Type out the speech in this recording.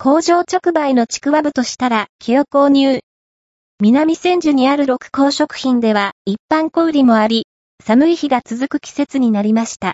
工場直売のちくわぶとしたら気を購入。南千住にある六甲食品では一般小売りもあり、寒い日が続く季節になりました。